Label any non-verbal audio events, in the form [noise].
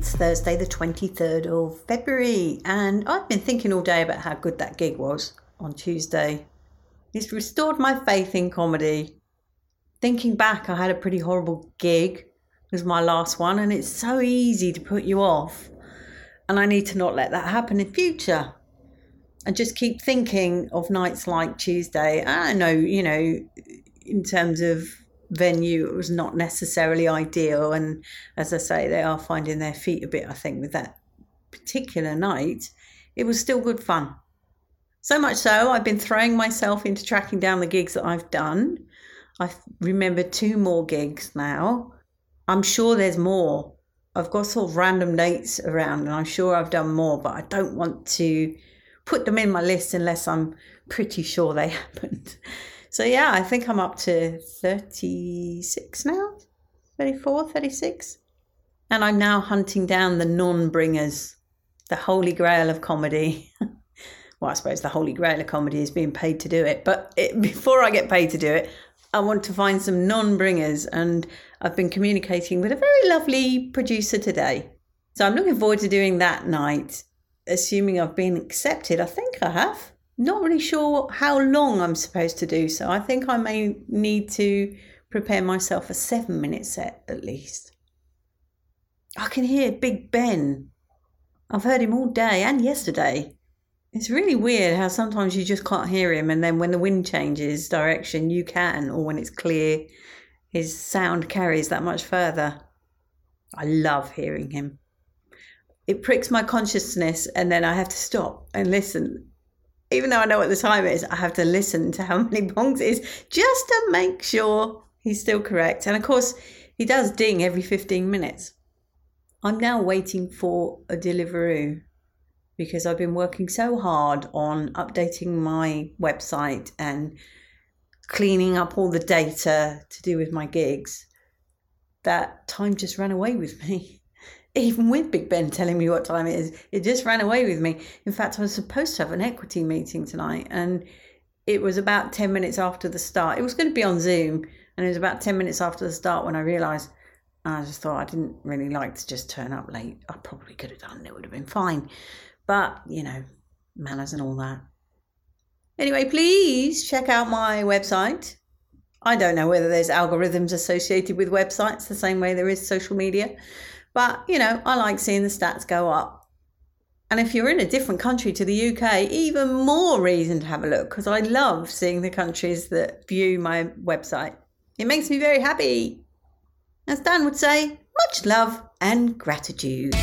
It's Thursday, the 23rd of February, and I've been thinking all day about how good that gig was on Tuesday. It's restored my faith in comedy. Thinking back, I had a pretty horrible gig. It was my last one, and it's so easy to put you off. And I need to not let that happen in future. And just keep thinking of nights like Tuesday. I know, you know, in terms of venue it was not necessarily ideal and as i say they are finding their feet a bit i think with that particular night it was still good fun. So much so i've been throwing myself into tracking down the gigs that i've done. I remember two more gigs now. I'm sure there's more. I've got sort of random dates around and i'm sure i've done more but i don't want to put them in my list unless i'm pretty sure they [laughs] happened so yeah, I think I'm up to 36 now, 34, 36. And I'm now hunting down the non bringers, the holy grail of comedy. [laughs] well, I suppose the holy grail of comedy is being paid to do it. But it, [laughs] before I get paid to do it, I want to find some non bringers. And I've been communicating with a very lovely producer today. So I'm looking forward to doing that night, assuming I've been accepted. I think I have not really sure how long I'm supposed to do so. I think I may need to prepare myself a seven minute set at least. I can hear Big Ben. I've heard him all day and yesterday. It's really weird how sometimes you just can't hear him, and then when the wind changes direction, you can, or when it's clear, his sound carries that much further. I love hearing him. It pricks my consciousness, and then I have to stop and listen even though I know what the time is, I have to listen to how [laughs] many bongs it is just to make sure he's still correct. And of course, he does ding every 15 minutes. I'm now waiting for a Deliveroo because I've been working so hard on updating my website and cleaning up all the data to do with my gigs that time just ran away with me. [laughs] even with Big Ben telling me what time it is, it just ran away with me. In fact, I was supposed to have an equity meeting tonight, and it was about 10 minutes after the start. It was going to be on Zoom, and it was about 10 minutes after the start when I realised I just thought I didn't really like to just turn up late. I probably could have done it, would have been fine. But, you know, manners and all that. Anyway, please check out my website. I don't know whether there's algorithms associated with websites the same way there is social media. But, you know, I like seeing the stats go up. And if you're in a different country to the UK, even more reason to have a look because I love seeing the countries that view my website. It makes me very happy. As Dan would say, much love and gratitude.